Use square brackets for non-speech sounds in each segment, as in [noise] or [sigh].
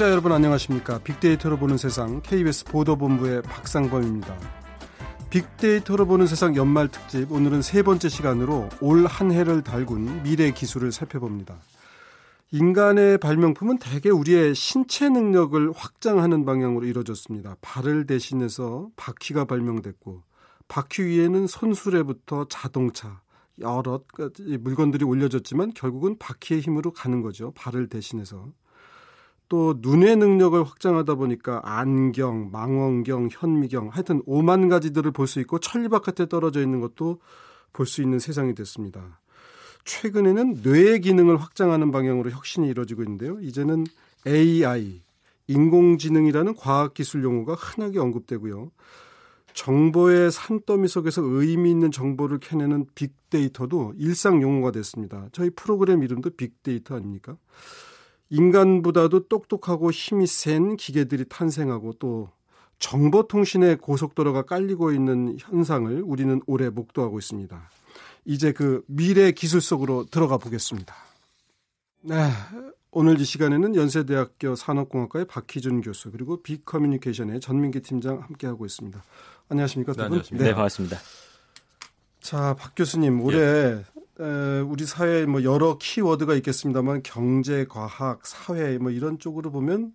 청취자 여러분 안녕하십니까? 빅데이터로 보는 세상 KBS 보도본부의 박상범입니다. 빅데이터로 보는 세상 연말 특집 오늘은 세 번째 시간으로 올 한 해를 달군 미래 기술을 살펴봅니다. 인간의 발명품은 대개 우리의 신체 능력을 확장하는 방향으로 이루어졌습니다. 발을 대신해서 바퀴가 발명됐고 바퀴 위에는 손수레부터 자동차 여러 물건들이 올려졌지만 결국은 바퀴의 힘으로 가는 거죠. 발을 대신해서. 또 눈의 능력을 확장하다 보니까 안경, 망원경, 현미경 하여튼 5만 가지들을 볼 수 있고 천리 바깥에 떨어져 있는 것도 볼 수 있는 세상이 됐습니다. 최근에는 뇌의 기능을 확장하는 방향으로 혁신이 이루어지고 있는데요. 이제는 AI, 인공지능이라는 과학기술 용어가 흔하게 언급되고요. 정보의 산더미 속에서 의미 있는 정보를 캐내는 빅데이터도 일상 용어가 됐습니다. 저희 프로그램 이름도 빅데이터 아닙니까? 인간보다도 똑똑하고 힘이 센 기계들이 탄생하고 또 정보통신의 고속도로가 깔리고 있는 현상을 우리는 올해 목도하고 있습니다. 이제 그 미래 기술 속으로 들어가 보겠습니다. 네. 오늘 이 시간에는 연세대학교 산업공학과의 박희준 교수 그리고 빅커뮤니케이션의 전민기 팀장 함께하고 있습니다. 안녕하십니까? 네, 안녕하십니까? 네, 반갑습니다. 자, 박 교수님, 올해 예. 에, 우리 사회에 뭐 여러 키워드가 있겠습니다만 경제, 과학, 사회 뭐 이런 쪽으로 보면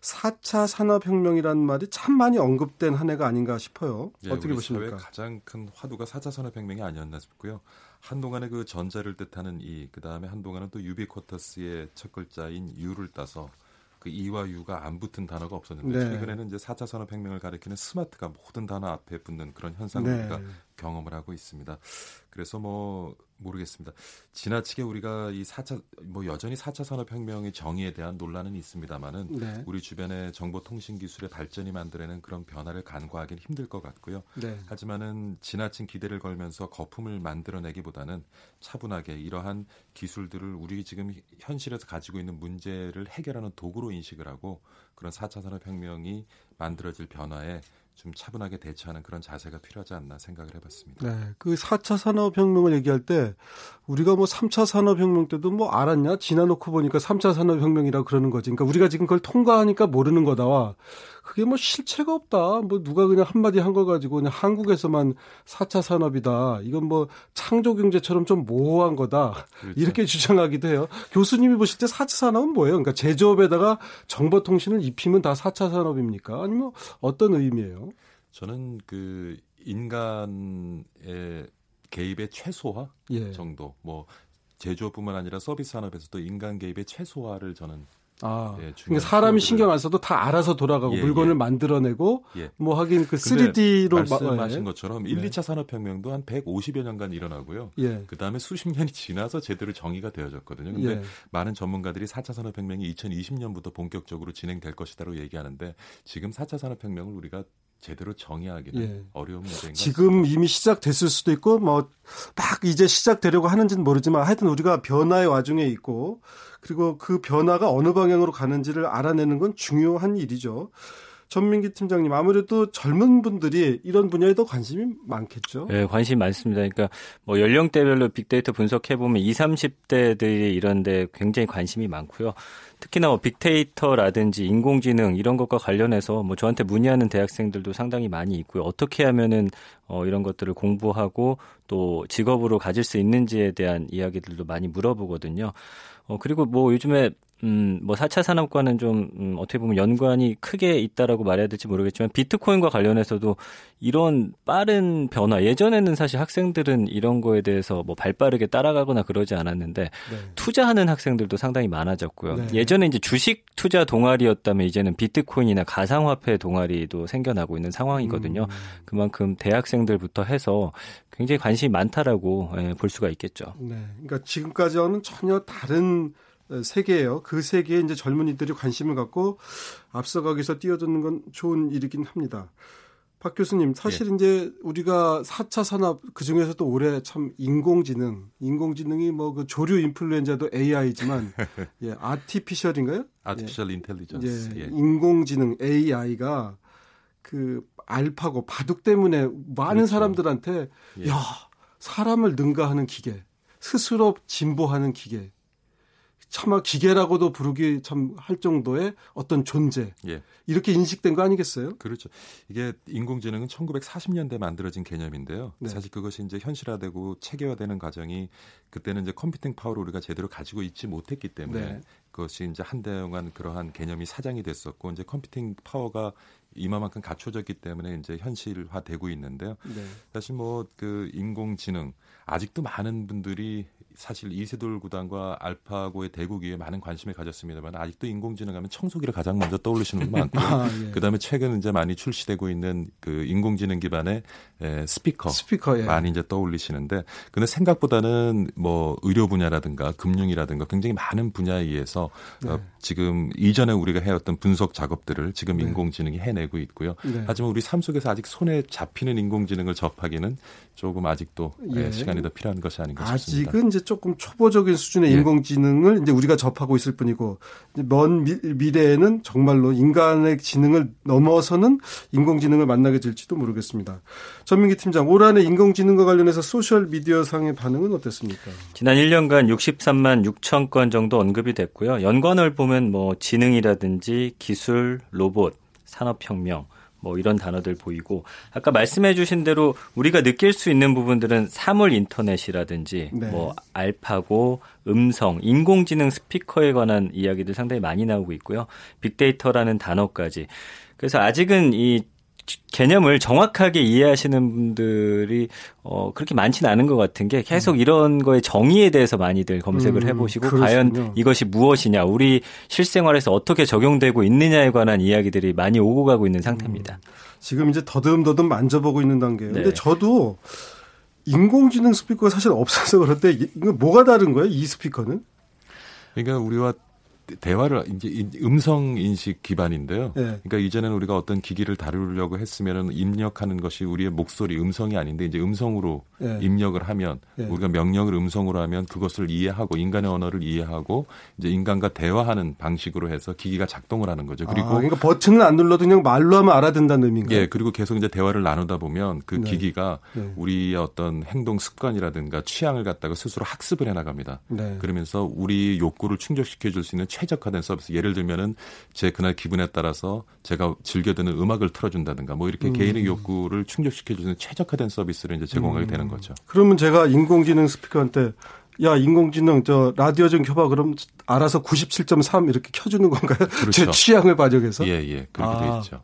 4차 산업혁명이라는 말이 참 많이 언급된 한 해가 아닌가 싶어요. 예, 어떻게 보십니까? 사회 가장 큰 화두가 4차 산업혁명이 아니었나 싶고요. 한동안에 그 전자를 뜻하는 이, 그 다음에 한동안은 또 유비쿼터스의 첫 글자인 유를 따서 그 이와 유가 안 붙은 단어가 없었는데 네. 최근에는 이제 4차 산업혁명을 가리키는 스마트가 모든 단어 앞에 붙는 그런 현상을 네. 우리가 경험을 하고 있습니다. 그래서 뭐 모르겠습니다. 지나치게 우리가 이 4차 뭐 여전히 4차 산업 혁명의 정의에 대한 논란은 있습니다만은 네. 우리 주변의 정보 통신 기술의 발전이 만들어내는 그런 변화를 간과하기는 힘들 것 같고요. 네. 하지만은 지나친 기대를 걸면서 거품을 만들어내기보다는 차분하게 이러한 기술들을 우리 지금 현실에서 가지고 있는 문제를 해결하는 도구로 인식을 하고 그런 4차 산업 혁명이 만들어질 변화에 좀 차분하게 대처하는 그런 자세가 필요하지 않나 생각을 해봤습니다. 네, 그 4차 산업혁명을 얘기할 때 우리가 뭐 3차 산업혁명 때도 뭐 알았냐? 지나놓고 보니까 3차 산업혁명이라고 그러는 거지. 그러니까 우리가 지금 그걸 통과하니까 모르는 거다와 그게 뭐 실체가 없다. 뭐 누가 그냥 한마디 한 거 가지고 그냥 한국에서만 4차 산업이다. 이건 뭐 창조 경제처럼 좀 모호한 거다. 그렇죠. 이렇게 주장하기도 해요. 교수님이 보실 때 4차 산업은 뭐예요? 그러니까 제조업에다가 정보통신을 입히면 다 4차 산업입니까? 아니면 어떤 의미예요? 저는 그 인간의 개입의 최소화 예. 정도 뭐 제조뿐만 아니라 서비스 산업에서도 인간 개입의 최소화를 저는 아, 예, 그러니까 사람이 신경 안 써도 다 알아서 돌아가고 예, 물건을 예. 만들어내고 예. 뭐 하긴 그 3D로 말씀하신 마, 것처럼 1, 네. 2차 산업혁명도 한 150여 년간 일어나고요. 예. 그다음에 수십 년이 지나서 제대로 정의가 되어졌거든요. 근데 예. 많은 전문가들이 4차 산업혁명이 2020년부터 본격적으로 진행될 것이다로 얘기하는데 지금 4차 산업혁명을 우리가 제대로 정의하기는 예. 어려운 문제인 지금 이미 시작됐을 수도 있고 뭐딱 이제 시작되려고 하는지는 모르지만 하여튼 우리가 변화의 와중에 있고 그리고 그 변화가 어느 방향으로 가는지를 알아내는 건 중요한 일이죠. 전민기 팀장님 아무래도 젊은 분들이 이런 분야에 더 관심이 많겠죠. 네, 관심이 많습니다. 그러니까 뭐 연령대별로 빅데이터 분석해 보면 20, 30대들이 이런데 굉장히 관심이 많고요. 특히나 뭐 빅데이터라든지 인공지능 이런 것과 관련해서 뭐 저한테 문의하는 대학생들도 상당히 많이 있고요. 어떻게 하면은 어 이런 것들을 공부하고 또 직업으로 가질 수 있는지에 대한 이야기들도 많이 물어보거든요. 어 그리고 뭐 요즘에 음, 뭐 4차 산업과는 좀 음, 어떻게 보면 연관이 크게 있다라고 말해야 될지 모르겠지만 비트코인과 관련해서도 이런 빠른 변화 예전에는 사실 학생들은 이런 거에 대해서 뭐 발빠르게 따라가거나 그러지 않았는데 네. 투자하는 학생들도 상당히 많아졌고요. 네. 예전에 이제 주식 투자 동아리였다면 이제는 비트코인이나 가상화폐 동아리도 생겨나고 있는 상황이거든요. 음. 그만큼 대학생들부터 해서 굉장히 관심이 많다라고 예, 볼 수가 있겠죠. 네. 그러니까 지금까지와는 전혀 다른 세계예요. 그 세계에 이제 젊은이들이 관심을 갖고 앞서가기 위해서 뛰어드는 건 좋은 일이긴 합니다. 박 교수님, 사실 예. 이제 우리가 4차 산업 그 중에서도 올해 참 인공지능, 인공지능이 뭐 그 조류 인플루엔자도 AI지만 [laughs] 예, 아티피셜인가요? 아티피셜 예. 인텔리전스. 예, 인공지능 AI가 그 알파고 바둑 때문에 많은 그렇죠. 사람들한테 예. 야, 사람을 능가하는 기계, 스스로 진보하는 기계 차마 기계라고도 부르기 참 할 정도의 어떤 존재. 예. 이렇게 인식된 거 아니겠어요? 그렇죠. 이게 인공지능은 1940년대 만들어진 개념인데요. 네. 사실 그것이 이제 현실화되고 체계화되는 과정이 그때는 이제 컴퓨팅 파워를 우리가 제대로 가지고 있지 못했기 때문에 네. 그것이 이제 한동안 그러한 개념이 사장이 됐었고 이제 컴퓨팅 파워가 이마만큼 갖춰졌기 때문에 이제 현실화되고 있는데요. 네. 사실 뭐 그 인공지능 아직도 많은 분들이 사실 이세돌 구단과 알파고의 대국위에 많은 관심을 가졌습니다만 아직도 인공지능 하면 청소기를 가장 먼저 떠올리시는 분 많고요. [laughs] 아, 예. 그다음에 최근 이제 많이 출시되고 있는 그 인공지능 기반의 에, 스피커, 스피커 예. 많이 이제 떠올리시는데 근데 생각보다는 뭐 의료 분야라든가 금융이라든가 굉장히 많은 분야에 의해서 네. 어, 지금 이전에 우리가 해왔던 분석 작업들을 지금 네. 인공지능이 해내고 있고요. 네. 하지만 우리 삶 속에서 아직 손에 잡히는 인공지능을 접하기는 조금 아직도 예. 시간이 더 필요한 것이 아닌가 싶습니다. 아직은 이제 조금 초보적인 수준의 예. 인공지능을 이제 우리가 접하고 있을 뿐이고 먼 미, 래에는 정말로 인간의 지능을 넘어서는 인공지능을 만나게 될지도 모르겠습니다. 전민기 팀장, 올 한해 인공지능과 관련해서 소셜 미디어 상의 반응은 어땠습니까? 지난 1년간 63만 6천 건 정도 언급이 됐고요. 연관을 보면 뭐 지능이라든지 기술, 로봇, 산업혁명, 뭐 이런 단어들 보이고 아까 말씀해 주신 대로 우리가 느낄 수 있는 부분들은 사물 인터넷이라든지 네. 뭐 알파고, 음성, 인공지능 스피커에 관한 이야기들 상당히 많이 나오고 있고요. 빅데이터라는 단어까지. 그래서 아직은 이 개념을 정확하게 이해하시는 분들이 어 그렇게 많지는 않은 것 같은 게 계속 음. 이런 거의 정의에 대해서 많이들 검색을 음, 해보시고 음, 과연 이것이 무엇이냐 우리 실생활에서 어떻게 적용되고 있느냐에 관한 이야기들이 많이 오고 가고 있는 상태입니다. 음, 지금 이제 더듬더듬 만져보고 있는 단계예요. 네. 근데 저도 인공지능 스피커가 사실 없어서 그런데 이거 뭐가 다른 거예요? 이 스피커는? 그러니까 우리와 대화를 이제 음성 인식 기반인데요. 네. 그러니까 이전에는 우리가 어떤 기기를 다루려고 했으면은 입력하는 것이 우리의 목소리 음성이 아닌데 이제 음성으로 네. 입력을 하면 네. 우리가 명령을 음성으로 하면 그것을 이해하고 인간의 언어를 이해하고 이제 인간과 대화하는 방식으로 해서 기기가 작동을 하는 거죠. 그리고 아, 그러니까 버튼을 안 눌러도 그냥 말로 하면 알아듣는다는 의미인가요? 예, 그리고 계속 이제 대화를 나누다 보면 그 네. 기기가 네. 우리의 어떤 행동 습관이라든가 취향을 갖다가 스스로 학습을 해 나갑니다. 네. 그러면서 우리 욕구를 충족시켜 줄 수 있는 최적화된 서비스. 예를 들면은 제 그날 기분에 따라서 제가 즐겨 듣는 음악을 틀어준다든가 뭐 이렇게 음. 개인의 욕구를 충족시켜주는 최적화된 서비스를 이제 제공하게 음. 되는 거죠. 그러면 제가 인공지능 스피커한테 야 인공지능 저 라디오 좀 켜봐 그럼 알아서 97.3 이렇게 켜주는 건가요? [laughs] 그렇죠. 제 취향을 반영해서? 예예 예. 그렇게 아. 돼 있죠.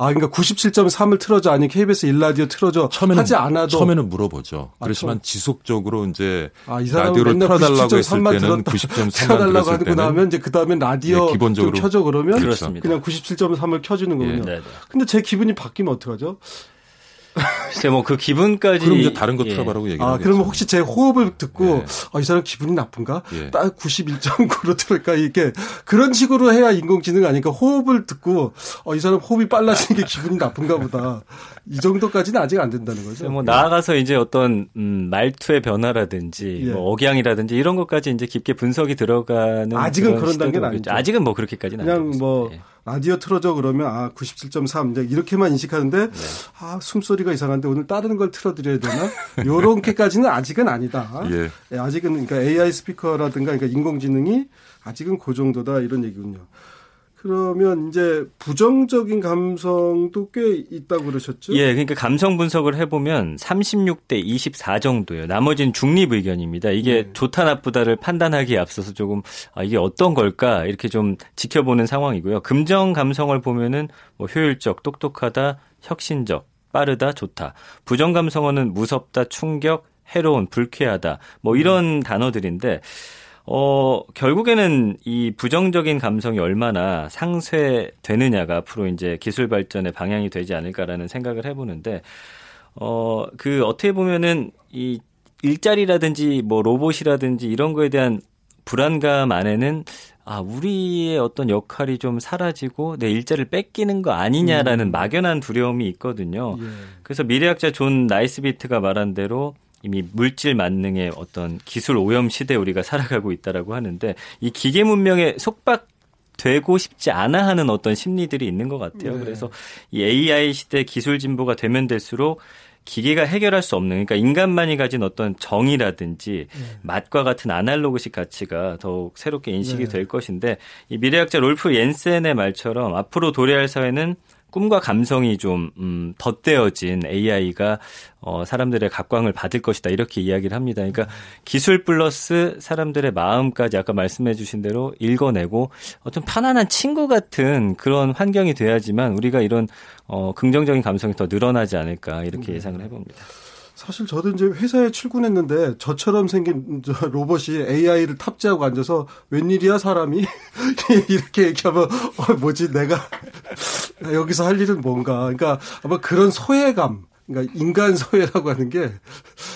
아, 그러니까 97.3을 틀어줘 아니 KBS 일라디오 틀어줘 처음에는, 하지 않아도 처음에는 물어보죠. 아, 그렇지만. 지속적으로 이제 아, 라디오를 틀어달라고 했을 때는 90.3만 [laughs] 틀어달라고 하고 나면 이제 그 다음에 라디오 네, 기본적으로 좀 켜줘 그러면 그렇습니다. 그냥 97.3을 켜주는 거군요. 예. 근데 제 기분이 바뀌면 어떡하죠? 글쎄 뭐 그 기분까지 그럼 이제 다른 거 예. 틀어봐라고 얘기를 아 그러면 혹시 제 호흡을 듣고 예. 아, 이 사람 기분이 나쁜가? 예. 딱 91.9로 들을까 이게 그런 식으로 해야 인공지능 아니까 호흡을 듣고 어, 이 사람 호흡이 빨라지는 게 기분이 나쁜가 보다. 이 정도까지는 아직 안 된다는 거죠. 뭐 나아가서 이제 어떤 음, 말투의 변화라든지 예. 뭐 억양이라든지 이런 것까지 이제 깊게 분석이 들어가는 아직은 그런 단계는 아니죠. 아직은 뭐 그렇게까지는 그냥 뭐 예. 라디오 틀어줘 그러면 아 97.3 이제 이렇게만 인식하는데 네. 아 숨소리가 이상한데 오늘 다른 걸 틀어드려야 되나? 요런게까지는 아직은 아니다. 예. 예. 아직은 그러니까 AI 스피커라든가 그러니까 인공지능이 아직은 그 정도다 이런 얘기군요. 그러면 이제 부정적인 감성도 꽤 있다고 그러셨죠? 예, 그러니까 감성 분석을 해보면 36대 24 정도예요. 나머지는 중립 의견입니다. 이게 네. 좋다 나쁘다를 판단하기에 앞서서 조금 아, 이게 어떤 걸까 이렇게 좀 지켜보는 상황이고요. 긍정 감성을 보면은 뭐 효율적, 똑똑하다, 혁신적, 빠르다, 좋다. 부정 감성어는 무섭다, 충격, 해로운, 불쾌하다. 뭐 이런 음. 단어들인데 어, 결국에는 이 부정적인 감성이 얼마나 상쇄되느냐가 앞으로 이제 기술 발전의 방향이 되지 않을까라는 생각을 해보는데, 어, 그 어떻게 보면은 이 일자리라든지 뭐 로봇이라든지 이런 거에 대한 불안감 안에는 아, 우리의 어떤 역할이 좀 사라지고 내 일자리를 뺏기는 거 아니냐라는 음. 막연한 두려움이 있거든요. 예. 그래서 미래학자 존 나이스비트가 말한 대로 이미 물질 만능의 어떤 기술 오염 시대에 우리가 살아가고 있다라고 하는데 이 기계 문명에 속박 되고 싶지 않아 하는 어떤 심리들이 있는 것 같아요. 네. 그래서 이 AI 시대 기술 진보가 되면 될수록 기계가 해결할 수 없는 그러니까 인간만이 가진 어떤 정이라든지 네. 맛과 같은 아날로그식 가치가 더욱 새롭게 인식이 네. 될 것인데 이 미래학자 롤프 옌센의 말처럼 앞으로 도래할 사회는 꿈과 감성이 좀 음, 덧대어진 AI가 어, 사람들의 각광을 받을 것이다 이렇게 이야기를 합니다. 그러니까 기술 플러스 사람들의 마음까지 아까 말씀해주신 대로 읽어내고 어떤 편안한 친구 같은 그런 환경이 돼야지만 우리가 이런 어, 긍정적인 감성이 더 늘어나지 않을까 이렇게 네. 예상을 해봅니다. 사실 저도 이제 회사에 출근했는데 저처럼 생긴 저 로봇이 AI를 탑재하고 앉아서 웬일이야 사람이? [laughs] 이렇게 얘기하면 어 뭐지 내가 여기서 할 일은 뭔가. 그러니까 아마 그런 소외감 그러니까 인간 소외라고 하는 게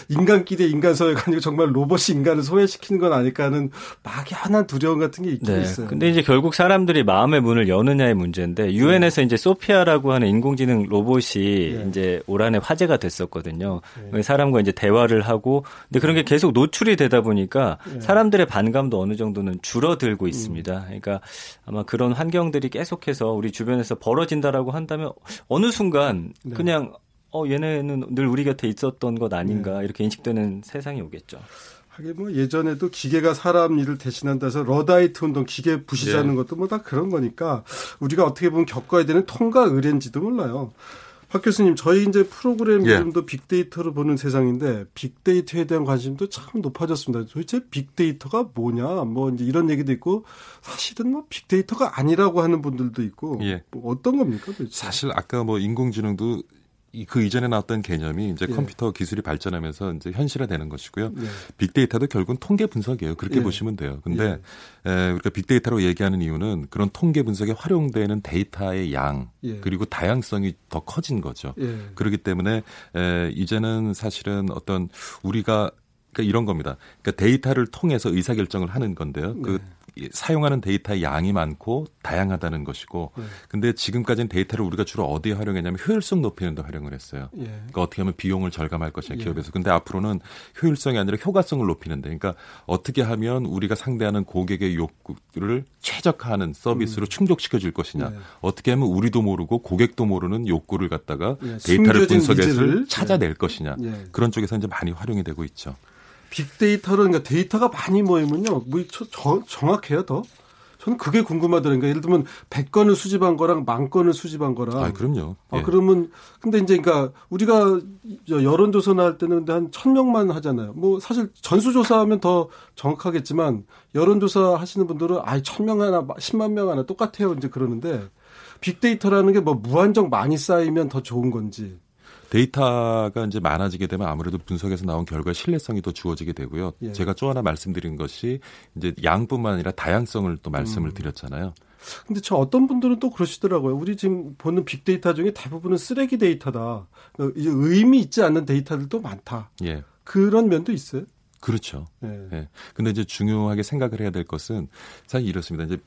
인간끼리 인간 소외가 아니고 정말 로봇이 인간을 소외시키는 건 아닐까 하는 막연한 두려움 같은 게 있긴 네. 있어요. 근데 이제 결국 사람들이 마음의 문을 여느냐의 문제인데 유엔에서 네. 이제 소피아라고 하는 인공지능 로봇이 네. 이제 올 한해 화제가 됐었거든요. 네. 사람과 이제 대화를 하고 근데 그런 게 계속 노출이 되다 보니까 네. 사람들의 반감도 어느 정도는 줄어들고 있습니다. 음. 그러니까 아마 그런 환경들이 계속해서 우리 주변에서 벌어진다라고 한다면 어느 순간 네. 그냥 어 얘네는 늘 우리 곁에 있었던 것 아닌가 네. 이렇게 인식되는 세상이 오겠죠. 하긴 뭐 예전에도 기계가 사람 일을 대신한다 해서 러다이트 운동 기계 부수자는 네. 것도 뭐 다 그런 거니까 우리가 어떻게 보면 겪어야 되는 통과 의례인지도 몰라요. 박 교수님, 저희 이제 프로그램 예. 이름도 빅데이터로 보는 세상인데 빅데이터에 대한 관심도 참 높아졌습니다. 도대체 빅데이터가 뭐냐, 뭐 이제 이런 얘기도 있고 사실은 뭐 빅데이터가 아니라고 하는 분들도 있고 예. 뭐 어떤 겁니까? 도대체? 사실 아까 뭐 인공지능도 그 이전에 나왔던 개념이 이제 예. 컴퓨터 기술이 발전하면서 이제 현실화되는 것이고요. 예. 빅데이터도 결국은 통계 분석이에요. 그렇게 예. 보시면 돼요. 근데 예. 에, 우리가 빅데이터로 얘기하는 이유는 그런 통계 분석에 활용되는 데이터의 양 예. 그리고 다양성이 더 커진 거죠. 예. 그렇기 때문에 에, 이제는 사실은 어떤 우리가 그러니까 이런 겁니다. 그러니까 데이터를 통해서 의사결정을 하는 건데요. 그 네. 사용하는 데이터의 양이 많고 다양하다는 것이고 네. 근데 지금까지는 데이터를 우리가 주로 어디에 활용했냐면 효율성 높이는 데 활용을 했어요. 예. 그러니까 어떻게 하면 비용을 절감할 것이냐 예. 기업에서. 근데 앞으로는 효율성이 아니라 효과성을 높이는데 그러니까 어떻게 하면 우리가 상대하는 고객의 욕구를 최적화하는 서비스로 음. 충족시켜 줄 것이냐. 예. 어떻게 하면 우리도 모르고 고객도 모르는 욕구를 갖다가 예. 데이터를 분석해서 찾아낼 예. 것이냐. 예. 그런 쪽에서 이제 많이 활용이 되고 있죠. 빅데이터로 그러니까 데이터가 많이 모이면요. 뭐 저, 정확해요, 더? 저는 그게 궁금하더라고요. 그러니까 예를 들면 100건을 수집한 거랑 만 건을 수집한 거랑. 아, 그럼요. 아, 예. 그러면 근데 이제 그러니까 우리가 여론 조사나 할 때는 한 1000명만 하잖아요. 뭐 사실 전수 조사하면 더 정확하겠지만 여론 조사 하시는 분들은 아, 1000명 하나 10만 명 하나 똑같아요. 이제 그러는데 빅데이터라는 게 뭐 무한정 많이 쌓이면 더 좋은 건지. 데이터가 이제 많아지게 되면 아무래도 분석에서 나온 결과의 신뢰성이 더 주어지게 되고요. 예. 제가 또 하나 말씀드린 것이 이제 양뿐만 아니라 다양성을 또 말씀을 음. 드렸잖아요. 근데 저 어떤 분들은 또 그러시더라고요. 우리 지금 보는 빅데이터 중에 대부분은 쓰레기 데이터다. 이제 의미 있지 않는 데이터들도 많다. 예. 그런 면도 있어요. 그렇죠. 예. 예. 근데 이제 중요하게 생각을 해야 될 것은 사실 이렇습니다. 이제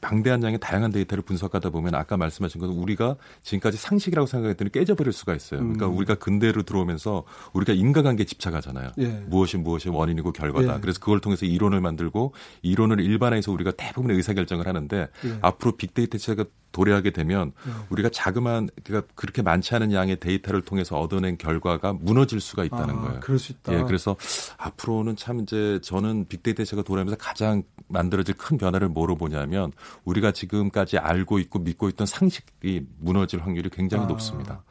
방대한 양의 다양한 데이터를 분석하다 보면 아까 말씀하신 것은 우리가 지금까지 상식이라고 생각했더니 깨져버릴 수가 있어요. 그러니까 음. 우리가 근대로 들어오면서 우리가 인과관계에 집착하잖아요. 예. 무엇이 무엇이 원인이고 결과다. 예. 그래서 그걸 통해서 이론을 만들고 이론을 일반화해서 우리가 대부분의 의사결정을 하는데 예. 앞으로 빅데이터 체가 도래하게 되면 네. 우리가 자그마한 그러니까 그렇게 많지 않은 양의 데이터를 통해서 얻어낸 결과가 무너질 수가 있다는 아, 거예요. 그럴 수 있다. 예, 그래서 앞으로는 참 이제 저는 빅데이터가 도래하면서 가장 만들어질 큰 변화를 뭐로 보냐면 우리가 지금까지 알고 있고 믿고 있던 상식이 무너질 확률이 굉장히 아, 높습니다.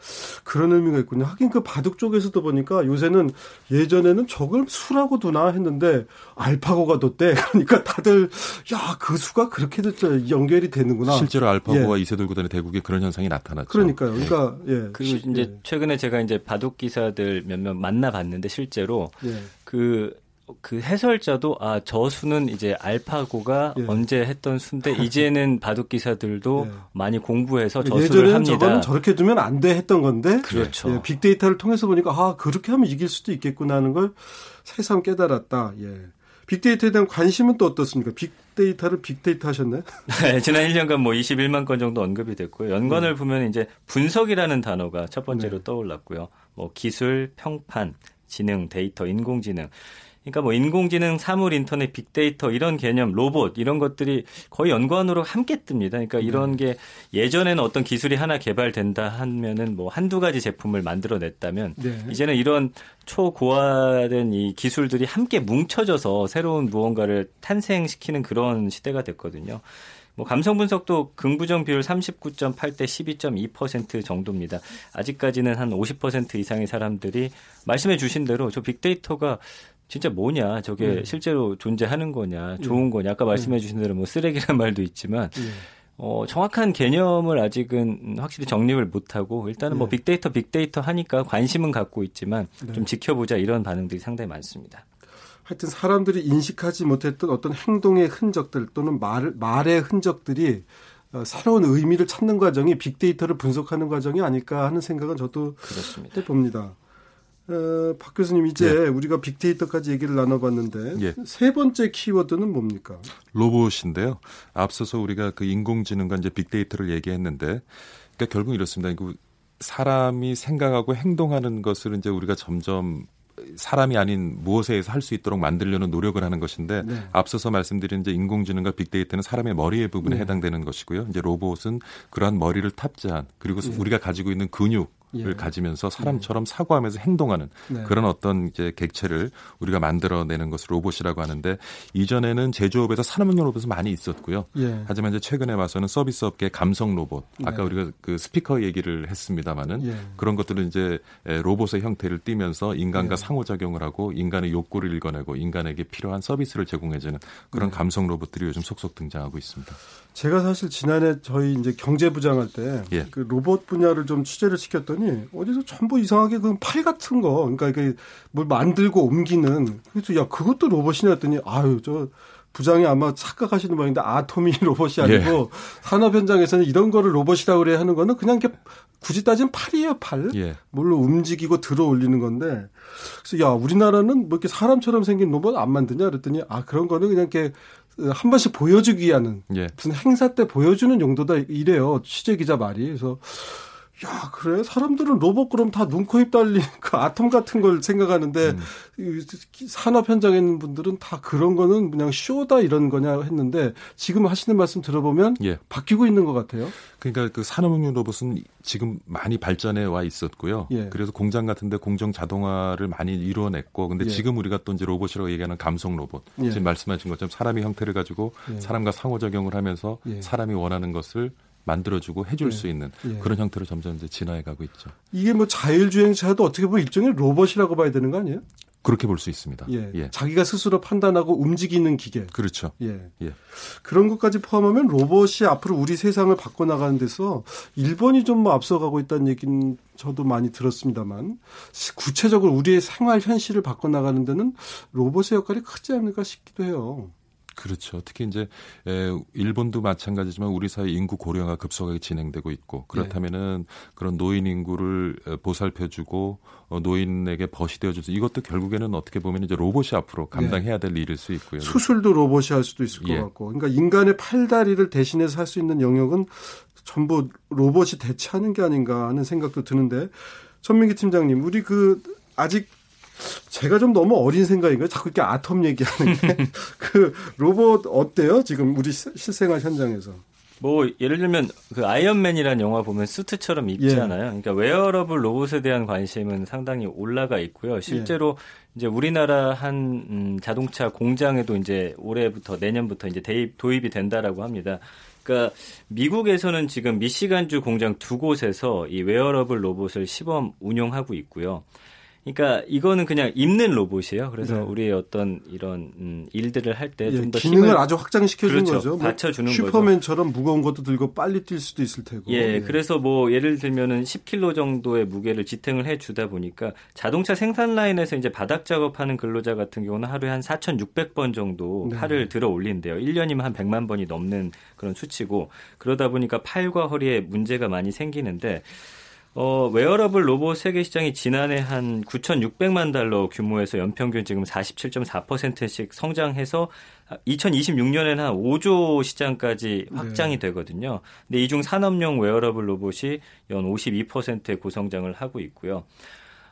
그런 의미가 있군요. 하긴 그 바둑 쪽에서도 보니까 요새는 예전에는 저걸 수라고 두나 했는데 알파고가 뒀대. [laughs] 그러니까 다들 야 그 수가 그렇게 연결이 되는구나. 실제로 알파고 예. 이세돌 구단의 대국에 그런 현상이 나타났죠. 그러니까요. 그러니까 예. 그리고 이제 예. 최근에 제가 이제 바둑 기사들 몇명 만나봤는데 실제로 예. 그. 그 해설자도 아 저 수는 이제 알파고가 예. 언제 했던 수인데 [laughs] 이제는 바둑 기사들도 예. 많이 공부해서 저 수를 합니다. 저거는 저렇게 두면 안 돼 했던 건데 그렇죠. 예, 빅데이터를 통해서 보니까 아 그렇게 하면 이길 수도 있겠구나 하는 걸 새삼 깨달았다. 예. 빅데이터에 대한 관심은 또 어떻습니까? 빅데이터를 빅데이터 하셨나요? [laughs] 네, 지난 1년간 뭐 21만 건 정도 언급이 됐고요. 연관을 네. 보면 이제 분석이라는 단어가 첫 번째로 네. 떠올랐고요. 뭐 기술, 평판, 지능, 데이터, 인공지능. 그러니까 뭐 인공지능, 사물 인터넷, 빅데이터 이런 개념, 로봇 이런 것들이 거의 연관으로 함께 뜹니다. 그러니까 이런 게 예전에는 어떤 기술이 하나 개발된다 하면은 뭐 한두 가지 제품을 만들어냈다면 네. 이제는 이런 초고화된 이 기술들이 함께 뭉쳐져서 새로운 무언가를 탄생시키는 그런 시대가 됐거든요. 뭐 감성 분석도 긍부정 비율 39.8 대 12.2% 정도입니다. 아직까지는 한 50% 이상의 사람들이 말씀해 주신 대로 저 빅데이터가 진짜 뭐냐, 저게 네. 실제로 존재하는 거냐, 좋은 네. 거냐. 아까 말씀해 주신 대로 뭐 쓰레기란 [laughs] 말도 있지만 네. 어, 정확한 개념을 아직은 확실히 정립을 못하고 일단은 뭐 네. 빅데이터 빅데이터 하니까 관심은 갖고 있지만 네. 좀 지켜보자 이런 반응들이 상당히 많습니다. 하여튼 사람들이 인식하지 못했던 어떤 행동의 흔적들 또는 말, 말의 흔적들이 어, 새로운 의미를 찾는 과정이 빅데이터를 분석하는 과정이 아닐까 하는 생각은 저도 그렇습니다. 해봅니다. 어, 박 교수님 이제 네. 우리가 빅데이터까지 얘기를 나눠봤는데 예. 세 번째 키워드는 뭡니까? 로봇인데요. 앞서서 우리가 그 인공지능과 이제 빅데이터를 얘기했는데, 그러니까 결국 이렇습니다. 그 사람이 생각하고 행동하는 것을 이제 우리가 점점 사람이 아닌 무엇에 의해서 할 수 있도록 만들려는 노력을 하는 것인데 네. 앞서서 말씀드린 이제 인공지능과 빅데이터는 사람의 머리의 부분에 네. 해당되는 것이고요. 이제 로봇은 그러한 머리를 탑재한 그리고 네. 우리가 가지고 있는 근육 예. 가지면서 사람처럼 네. 사고하면서 행동하는 네. 그런 어떤 이제 객체를 우리가 만들어내는 것을 로봇이라고 하는데 이전에는 제조업에서 산업용 로봇은 많이 있었고요. 예. 하지만 이제 최근에 와서는 서비스 업계 감성 로봇 아까 네. 우리가 그 스피커 얘기를 했습니다마는 예. 그런 것들은 이제 로봇의 형태를 띠면서 인간과 예. 상호작용을 하고 인간의 욕구를 읽어내고 인간에게 필요한 서비스를 제공해주는 그런 네. 감성 로봇들이 요즘 속속 등장하고 있습니다. 제가 사실 지난해 저희 이제 경제부장할 때그 예. 로봇 분야를 좀 취재를 시켰더니 어디서 전부 이상하게 그 팔 같은 거 그러니까 이게 뭘 만들고 옮기는 그래서 야 그것도 로봇이냐 했더니 아유 저 부장이 아마 착각하시는 모양인데 아토미 [laughs] 로봇이 아니고 예. 산업 현장에서는 이런 거를 로봇이라고 그래 하는 거는 그냥 이렇게 굳이 따지면 팔이에요 팔. 예. 뭘로 움직이고 들어 올리는 건데 그래서 야 우리나라는 뭐 이렇게 사람처럼 생긴 로봇 안 만드냐 그랬더니 아 그런 거는 그냥 이렇게 한 번씩 보여주기 위한 예. 무슨 행사 때 보여주는 용도다 이래요 취재 기자 말이 그래서 야, 그래? 사람들은 로봇 그럼 다 눈, 코, 입 달린 [laughs] 그 아톰 같은 걸 생각하는데, 음. 산업 현장에 있는 분들은 다 그런 거는 그냥 쇼다 이런 거냐 했는데, 지금 하시는 말씀 들어보면, 예. 바뀌고 있는 것 같아요. 그러니까 그 산업용 로봇은 지금 많이 발전해 와 있었고요. 예. 그래서 공장 같은데 공정 자동화를 많이 이루어냈고, 근데 예. 지금 우리가 또 이제 로봇이라고 얘기하는 감성 로봇, 예. 지금 말씀하신 것처럼 사람의 형태를 가지고 예. 사람과 상호작용을 하면서 예. 사람이 원하는 것을 만들어주고 해줄 예. 수 있는 예. 그런 형태로 점점 이제 진화해가고 있죠. 이게 뭐 자율주행차도 어떻게 보면 일종의 로봇이라고 봐야 되는 거 아니에요? 그렇게 볼 수 있습니다. 예. 예. 자기가 스스로 판단하고 움직이는 기계. 그렇죠. 예. 예. 그런 것까지 포함하면 로봇이 앞으로 우리 세상을 바꿔나가는 데서 일본이 좀 뭐 앞서가고 있다는 얘기는 저도 많이 들었습니다만 구체적으로 우리의 생활 현실을 바꿔나가는 데는 로봇의 역할이 크지 않을까 싶기도 해요. 그렇죠. 특히 이제 에, 일본도 마찬가지지만 우리 사회 인구 고령화 급속하게 진행되고 있고 그렇다면은 네. 그런 노인 인구를 보살펴주고 어, 노인에게 벗이 되어주서 이것도 결국에는 어떻게 보면 이제 로봇이 앞으로 감당해야 될 네. 일일 수 있고요. 수술도 로봇이 할 수도 있을 것 예. 같고, 그러니까 인간의 팔다리를 대신해서 할 수 있는 영역은 전부 로봇이 대체하는 게 아닌가 하는 생각도 드는데 전민기 팀장님, 우리 그 아직 제가 좀 너무 어린 생각인가요? 자꾸 이렇게 아톰 얘기하는 게. [laughs] 그 로봇 어때요? 지금 우리 실생활 현장에서. 뭐 예를 들면 그 아이언맨이라는 영화 보면 수트처럼 입잖아요. 예. 그러니까 웨어러블 로봇에 대한 관심은 상당히 올라가 있고요. 실제로 예. 이제 우리나라 한 음, 자동차 공장에도 이제 올해부터 내년부터 이제 대입 도입이 된다라고 합니다. 그러니까 미국에서는 지금 미시간주 공장 두 곳에서 이 웨어러블 로봇을 시범 운용하고 있고요. 그러니까 이거는 그냥 입는 로봇이에요. 그래서 네. 우리의 어떤 이런 음, 일들을 할 때 좀더 예, 기능을 힘을 아주 확장시켜 주는 그렇죠. 거죠. 뭐 받쳐주는 슈퍼맨처럼 거죠. 슈퍼맨처럼 무거운 것도 들고 빨리 뛸 수도 있을 테고. 예, 예. 그래서 뭐 예를 들면은 10kg 정도의 무게를 지탱을 해 주다 보니까 자동차 생산 라인에서 이제 바닥 작업하는 근로자 같은 경우는 하루에 한 4,600번 정도 네. 팔을 들어 올린대요. 1년이면 한 100만 번이 넘는 그런 수치고 그러다 보니까 팔과 허리에 문제가 많이 생기는데 어, 웨어러블 로봇 세계 시장이 지난해 한 9,600만 달러 규모에서 연평균 지금 47.4%씩 성장해서 2026년에는 한 5조 시장까지 확장이 네. 되거든요. 근데 이 중 산업용 웨어러블 로봇이 연 52%의 고성장을 하고 있고요.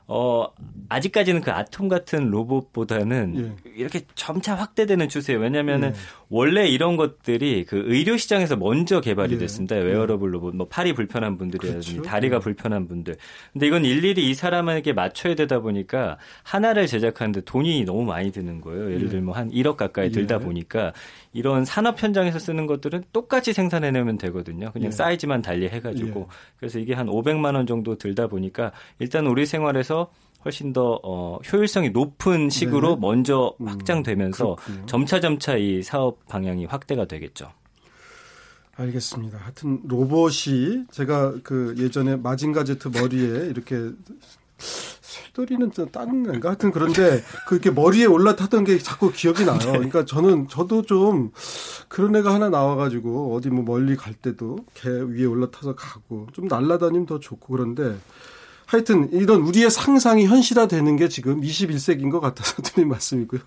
어, 아직까지는 그 아톰 같은 로봇보다는 예. 이렇게 점차 확대되는 추세예요. 왜냐면은 예. 원래 이런 것들이 그 의료 시장에서 먼저 개발이 예. 됐습니다. 웨어러블 로봇, 뭐 팔이 불편한 분들이라든지 그렇죠. 다리가 예. 불편한 분들. 근데 이건 일일이 이 사람에게 맞춰야 되다 보니까 하나를 제작하는데 돈이 너무 많이 드는 거예요. 예를 예. 들면 한 1억 가까이 들다 예. 보니까 이런 산업 현장에서 쓰는 것들은 똑같이 생산해내면 되거든요. 그냥 사이즈만 달리 해가지고. 그래서 이게 한 500만 원 정도 들다 보니까 일단 우리 생활에서 훨씬 더 어, 효율성이 높은 식으로 네. 먼저 음, 확장되면서 음, 점차 점차 이 사업 방향이 확대가 되겠죠. 알겠습니다. 하여튼 로봇이 제가 그 예전에 마징가 제트 머리에 이렇게 쇠돌이는 딴 애인가 하여튼 그런데 그렇게 머리에 올라타던 게 자꾸 기억이 나요. 그러니까 저는 저도 좀 그런 애가 하나 나와가지고 어디 뭐 멀리 갈 때도 개 위에 올라타서 가고 좀 날라다니면 더 좋고 그런데 하여튼 이런 우리의 상상이 현실화되는 게 지금 21세기인 것 같아서 드린 말씀이고요.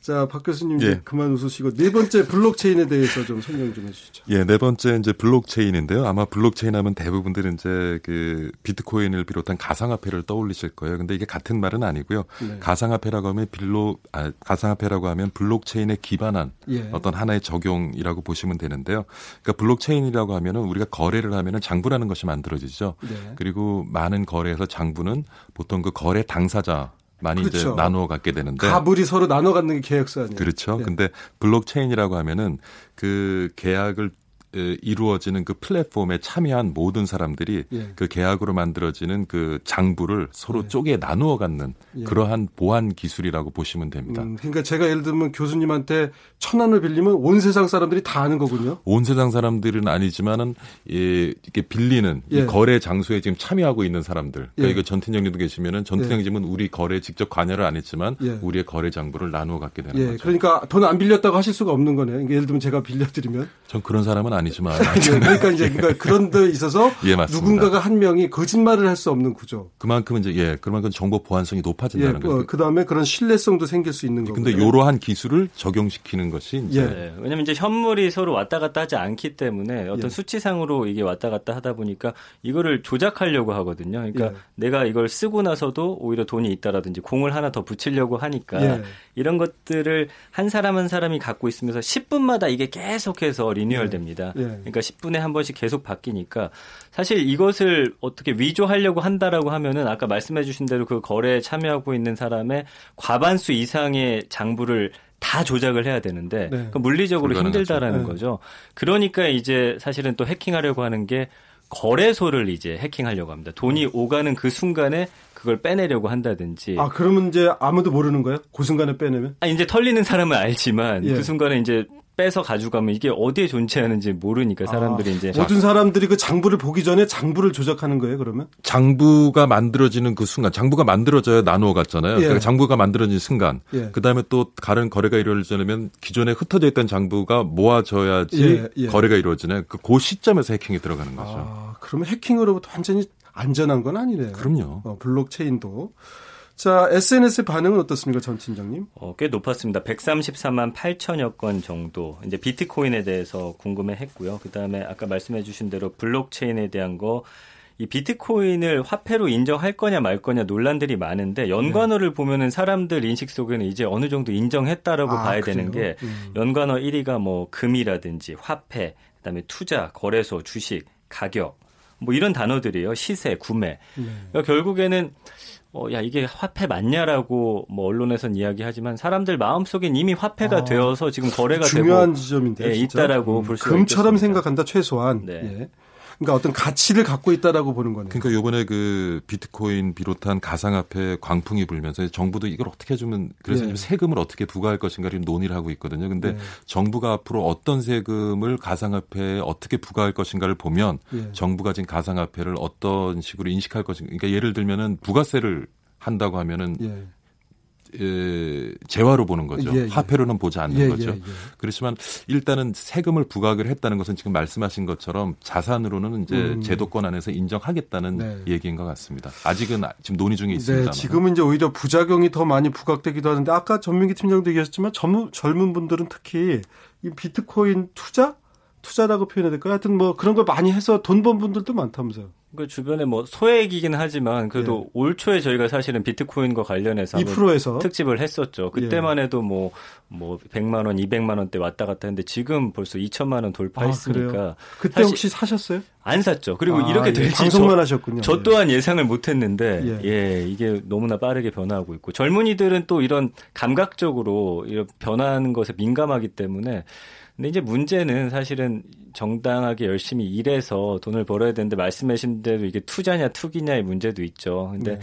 자, 박 교수님 예. 그만 웃으시고 네 번째 blockchain에 대해서 좀 설명 좀 해주시죠. 예, 네 번째 이제 blockchain인데요. 아마 blockchain 하면 대부분들은 이제 그 비트코인을 비롯한 가상화폐를 떠올리실 거예요. 근데 이게 같은 말은 아니고요. 네. 가상화폐라고 하면 빌로 아, 가상화폐라고 하면 blockchain에 기반한 예. 어떤 하나의 적용이라고 보시면 되는데요. 그러니까 blockchain이라고 하면은 우리가 거래를 하면은 장부라는 것이 만들어지죠. 네. 그리고 많은 거래에서 장부는 보통 그 거래 당사자 많이 그렇죠. 이제 나누어 갖게 되는데 가불이 서로 나눠 갖는 게 계약서 아니에요. 그렇죠. 네. 근데 블록체인이라고 하면은 그 계약을 이루어지는 그 플랫폼에 참여한 모든 사람들이 예. 그 계약으로 만들어지는 그 장부를 서로 예. 쪼개 나누어 갖는 예. 그러한 보안 기술이라고 보시면 됩니다. 음, 그러니까 제가 예를 들면 교수님한테 천 원을 빌리면 온 세상 사람들이 다 아는 거군요. 온 세상 사람들은 아니지만은 예, 이렇게 빌리는 이 예. 거래 장소에 지금 참여하고 있는 사람들. 그러니까 예. 이거 전태영님도 계시면은 전태영 님은 예. 우리 거래에 직접 관여를 안 했지만 우리의 거래 장부를 나누어 갖게 되는 거죠. 그러니까 돈 안 빌렸다고 하실 수가 없는 거네요. 그러니까 예를 들면 제가 빌려드리면 전 그런 사람은 아니지만. [laughs] 네, 그러니까 이제 [laughs] 그러니까 그런 데 있어서 [laughs] 예, 누군가가 한 명이 거짓말을 할 수 없는 구조. 그만큼 이제 예, 그만큼 정보 보안성이 높아진다는 예, 거죠. 어, 그다음에 그런 신뢰성도 생길 수 있는 거고. 근데 이러한 기술을 적용시키는 것이 이제 예. 네, 왜냐면 이제 현물이 서로 왔다 갔다 하지 않기 때문에 어떤 예. 수치상으로 이게 왔다 갔다 하다 보니까 이거를 조작하려고 하거든요. 그러니까 예. 내가 이걸 쓰고 나서도 오히려 돈이 있다라든지 공을 하나 더 붙이려고 하니까 예. 이런 것들을 한 사람 한 사람이 갖고 있으면서 10분마다 이게 계속해서 리뉴얼됩니다. 예. 그러니까 10분에 한 번씩 계속 바뀌니까 사실 이것을 어떻게 위조하려고 한다라고 하면은 아까 말씀해 주신 대로 그 거래에 참여하고 있는 사람의 과반수 이상의 장부를 다 조작을 해야 되는데 네. 그 물리적으로 힘들다라는 네. 거죠. 그러니까 이제 사실은 또 해킹하려고 하는 게 거래소를 이제 해킹하려고 합니다. 돈이 음. 오가는 그 순간에 그걸 빼내려고 한다든지. 아, 그러면 이제 아무도 모르는 거예요? 그 순간에 빼내면? 아, 이제 털리는 사람은 알지만 예. 그 순간에 이제 빼서 가져가면 이게 어디에 존재하는지 모르니까 사람들이 아, 이제 모든 사람들이 그 장부를 보기 전에 장부를 조작하는 거예요, 그러면? 장부가 만들어지는 그 순간, 장부가 만들어져야 나누어 갔잖아요. 예. 그러니까 장부가 만들어진 순간, 예. 그 다음에 또 다른 거래가 이루어지려면 기존에 흩어져 있던 장부가 모아져야지 예, 예. 거래가 이루어지네. 그, 그 시점에서 해킹이 들어가는 거죠. 아, 그러면 해킹으로부터 완전히 안전한 건 아니네요. 그럼요. 어, 블록체인도. 자, SNS의 반응은 어떻습니까, 전 팀장님? 어, 꽤 높았습니다. 134만 8천여 건 정도. 이제 비트코인에 대해서 궁금해 했고요. 그 다음에 아까 말씀해 주신 대로 블록체인에 대한 거, 이 비트코인을 화폐로 인정할 거냐 말 거냐 논란들이 많은데 연관어를 네. 보면은 사람들 인식 속에는 이제 어느 정도 인정했다라고 아, 봐야 그래요? 되는 게 음. 연관어 1위가 뭐 금이라든지 화폐, 그다음에 투자, 거래소, 주식, 가격 뭐 이런 단어들이에요. 시세, 구매. 네. 그러니까 결국에는 어, 야, 이게 화폐 맞냐라고 뭐 언론에선 이야기하지만 사람들 마음속엔 이미 화폐가 아, 되어서 지금 거래가 중요한 되고 지점인데 예, 있다라고 음, 볼 수가 금처럼 생각한다 최소한. 네. 예. 그러니까 어떤 가치를 갖고 있다라고 보는 거네요. 그러니까 요번에 그 비트코인 비롯한 가상화폐 광풍이 불면서 정부도 이걸 어떻게 해주면 그래서 네. 세금을 어떻게 부과할 것인가를 논의를 하고 있거든요. 근데 네. 정부가 앞으로 어떤 세금을 가상화폐에 어떻게 부과할 것인가를 보면 네. 정부가 지금 가상화폐를 어떤 식으로 인식할 것인가. 그러니까 예를 들면은 부가세를 한다고 하면은 예. 에, 재화로 보는 거죠. 예, 예. 화폐로는 보지 않는 예, 거죠. 예, 예. 그렇지만 일단은 세금을 부과를 했다는 것은 지금 말씀하신 것처럼 자산으로는 이제 음. 제도권 안에서 인정하겠다는 네. 얘기인 것 같습니다. 아직은 지금 논의 중에 있습니다. 네, 지금은 이제 오히려 부작용이 더 많이 부각되기도 하는데 아까 전민기 팀장도 얘기하셨지만 젊은, 젊은 분들은 특히 이 비트코인 투자 투자라고 표현해야 될까요? 하여튼 뭐 그런 걸 많이 해서 돈 번 분들도 많다면서요. 그 주변에 뭐 소액이긴 하지만 그래도 예. 올 초에 저희가 사실은 비트코인과 관련해서 2%에서 특집을 했었죠. 그때만 예. 해도 뭐뭐 뭐 100만 원, 200만 원대 왔다 갔다 했는데 지금 벌써 2천만 원 돌파했으니까 아, 그때 혹시 사셨어요? 안 샀죠. 그리고 아, 이렇게 예. 될지 방송만 저, 하셨군요. 저 또한 예상을 못 했는데 예. 예. 이게 너무나 빠르게 변화하고 있고 젊은이들은 또 이런 감각적으로 이런 변하는 것에 민감하기 때문에 근데 이제 문제는 사실은 정당하게 열심히 일해서 돈을 벌어야 되는데 말씀하신 대로 이게 투자냐 투기냐의 문제도 있죠. 근데 네.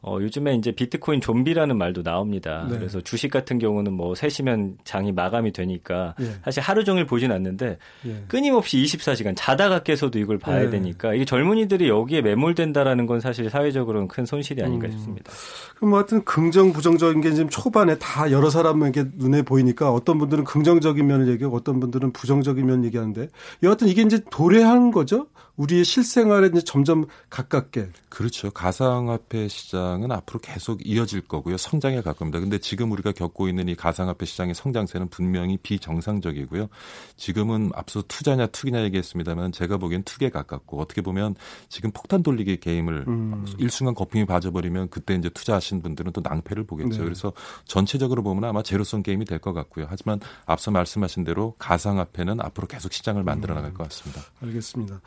어, 요즘에 이제 비트코인 좀비라는 말도 나옵니다. 네. 그래서 주식 같은 경우는 뭐 세시면 장이 마감이 되니까 예. 사실 하루 종일 보진 않는데 예. 끊임없이 24시간 자다가 깨서도 이걸 봐야 예. 되니까 이게 젊은이들이 여기에 매몰된다라는 건 사실 사회적으로는 큰 손실이 아닌가 음. 싶습니다. 그럼 뭐 하여튼 긍정 부정적인 게 지금 초반에 다 여러 사람에게 눈에 보이니까 어떤 분들은 긍정적인 면을 얘기하고 어떤 분들은 부정적인 면을 얘기하는데 여하튼 이게 이제 도래한 거죠. 우리의 실생활에 이제 점점 가깝게. 그렇죠. 가상화폐 시장은 앞으로 계속 이어질 거고요. 성장에 가깝습니다. 근데 지금 우리가 겪고 있는 이 가상화폐 시장의 성장세는 분명히 비정상적이고요. 지금은 앞서 투자냐 투기냐 얘기했습니다만 제가 보기엔 투기에 가깝고 어떻게 보면 지금 폭탄 돌리기 게임을 음. 일순간 거품이 빠져버리면 그때 이제 투자하신 분들은 또 낭패를 보겠죠. 네. 그래서 전체적으로 보면 아마 제로성 게임이 될 것 같고요. 하지만 앞서 말씀하신 대로 가상화폐는 앞으로 계속 시장을 만들어 나갈 것 같습니다. 알겠습니다.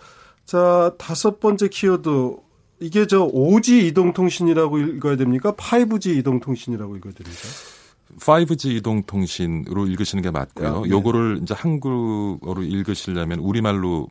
자, 다섯 번째 키워드. 이게 저 5G 이동통신이라고 읽어야 됩니까? 5G 이동통신이라고 읽어야 됩니까? 5G 이동통신으로 읽으시는 게 맞고요. 네. 요거를 이제 한국어로 읽으시려면 우리말로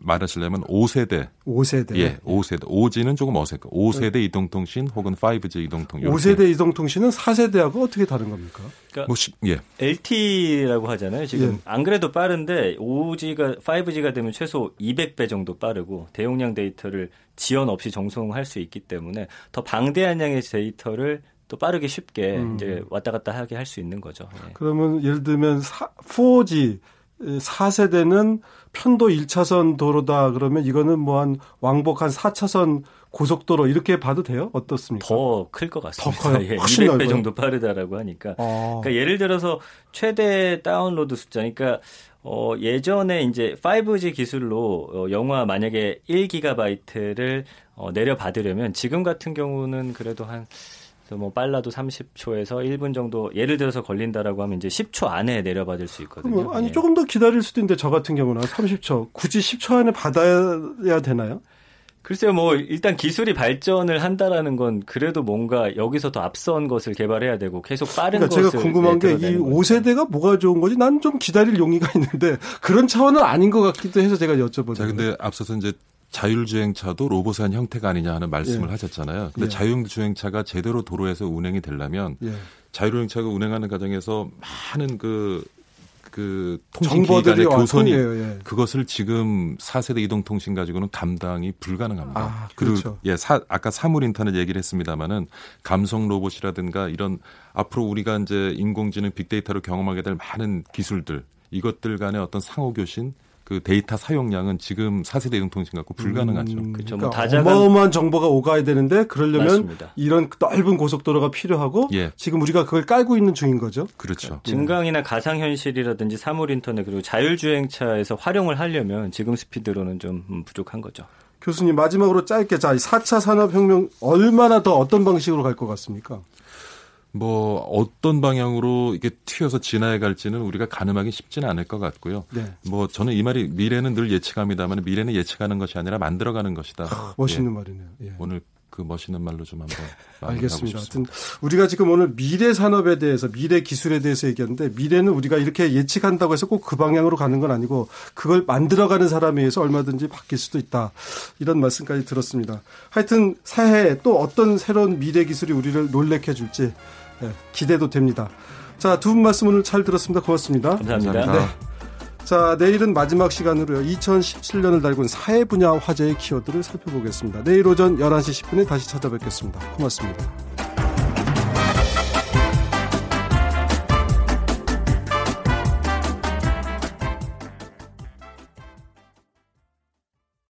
말하시려면 5세대. 5세대. 예, 5세대. 5G는 조금 어색해. 5세대 네. 이동통신 혹은 5G 이동통신. 5세대 이동통신은 4세대하고 어떻게 다른 겁니까? 그러니까 뭐 시, 예. LT라고 하잖아요. 지금 예. 안 그래도 빠른데 5G가 5G가 되면 최소 200배 정도 빠르고 대용량 데이터를 지연 없이 정송할 수 있기 때문에 더 방대한 양의 데이터를 또 빠르게 쉽게 음. 이제 왔다 갔다 하게 할 수 있는 거죠. 예. 그러면 예를 들면 4, 4G 4세대는 편도 1차선 도로다 그러면 이거는 뭐 한 왕복 한 4차선 고속도로 이렇게 봐도 돼요? 어떻습니까? 더 클 것 같습니다. 더 커요? [laughs] 예, 200배 넓어요? 정도 빠르다라고 하니까. 아. 그러니까 예를 들어서 최대 다운로드 숫자, 그러니까 어, 예전에 이제 5G 기술로 어, 영화 만약에 1기가바이트를 어, 내려받으려면 지금 같은 경우는 그래도 한 뭐 빨라도 30초에서 1분 정도 예를 들어서 걸린다라고 하면 이제 10초 안에 내려받을 수 있거든요. 아니 예. 조금 더 기다릴 수도 있는데 저 같은 경우는 30초 굳이 10초 안에 받아야 되나요? 글쎄요, 뭐 일단 기술이 발전을 한다라는 건 그래도 뭔가 여기서 더 앞선 것을 개발해야 되고 계속 빠른 그러니까 것을 제가 궁금한 게 이 5세대가 뭐가 좋은 거지? 난 좀 기다릴 용의가 있는데 그런 차원은 아닌 것 같기도 해서 제가 여쭤보는 자, 근데 앞서서 이제 자율주행차도 로봇한 형태가 아니냐 하는 말씀을 예. 하셨잖아요. 근데 예. 자율주행차가 제대로 도로에서 운행이 되려면 예. 자율주행차가 운행하는 과정에서 많은 그, 그 통신기관의 교선이 예. 그것을 지금 4세대 이동통신 가지고는 감당이 불가능합니다. 아, 그렇죠. 그리고 예, 사, 아까 사물 인터넷 얘기를 했습니다마는 감성 로봇이라든가 이런 앞으로 우리가 이제 인공지능 빅데이터로 경험하게 될 많은 기술들 이것들 간의 어떤 상호 교신 그 데이터 사용량은 지금 4세대 이동통신 갖고 불가능하죠. 음, 그렇죠. 뭐 그러니까 다자간... 어마어마한 정보가 오가야 되는데 그러려면 맞습니다. 이런 넓은 고속도로가 필요하고 예. 지금 우리가 그걸 깔고 있는 중인 거죠. 그렇죠. 그러니까 증강이나 가상현실이라든지 사물 인터넷 그리고 자율주행차에서 활용을 하려면 지금 스피드로는 좀 음, 부족한 거죠. 교수님 마지막으로 짧게 자 4차 산업혁명 얼마나 더 어떤 방식으로 갈 것 같습니까? 뭐 어떤 방향으로 이게 튀어서 진화해 갈지는 우리가 가늠하기 쉽지는 않을 것 같고요. 네. 뭐 저는 이 말이 미래는 늘 예측합니다만 미래는 예측하는 것이 아니라 만들어가는 것이다. 아, 멋있는 예. 말이네요. 예. 오늘 그 멋있는 말로 좀 한번 [laughs] 알겠습니다. 하여튼 우리가 지금 오늘 미래 산업에 대해서 미래 기술에 대해서 얘기하는데 미래는 우리가 이렇게 예측한다고 해서 꼭 그 방향으로 가는 건 아니고 그걸 만들어가는 사람에 의해서 얼마든지 바뀔 수도 있다. 이런 말씀까지 들었습니다. 하여튼 새해에 또 어떤 새로운 미래 기술이 우리를 놀래켜 줄지 네, 기대도 됩니다. 자, 두 분 말씀 오늘 잘 들었습니다. 고맙습니다. 감사합니다. 네. 자, 내일은 마지막 시간으로요. 2017년을 달군 사회 분야 화제의 키워드를 살펴보겠습니다. 내일 오전 11시 10분에 다시 찾아뵙겠습니다. 고맙습니다.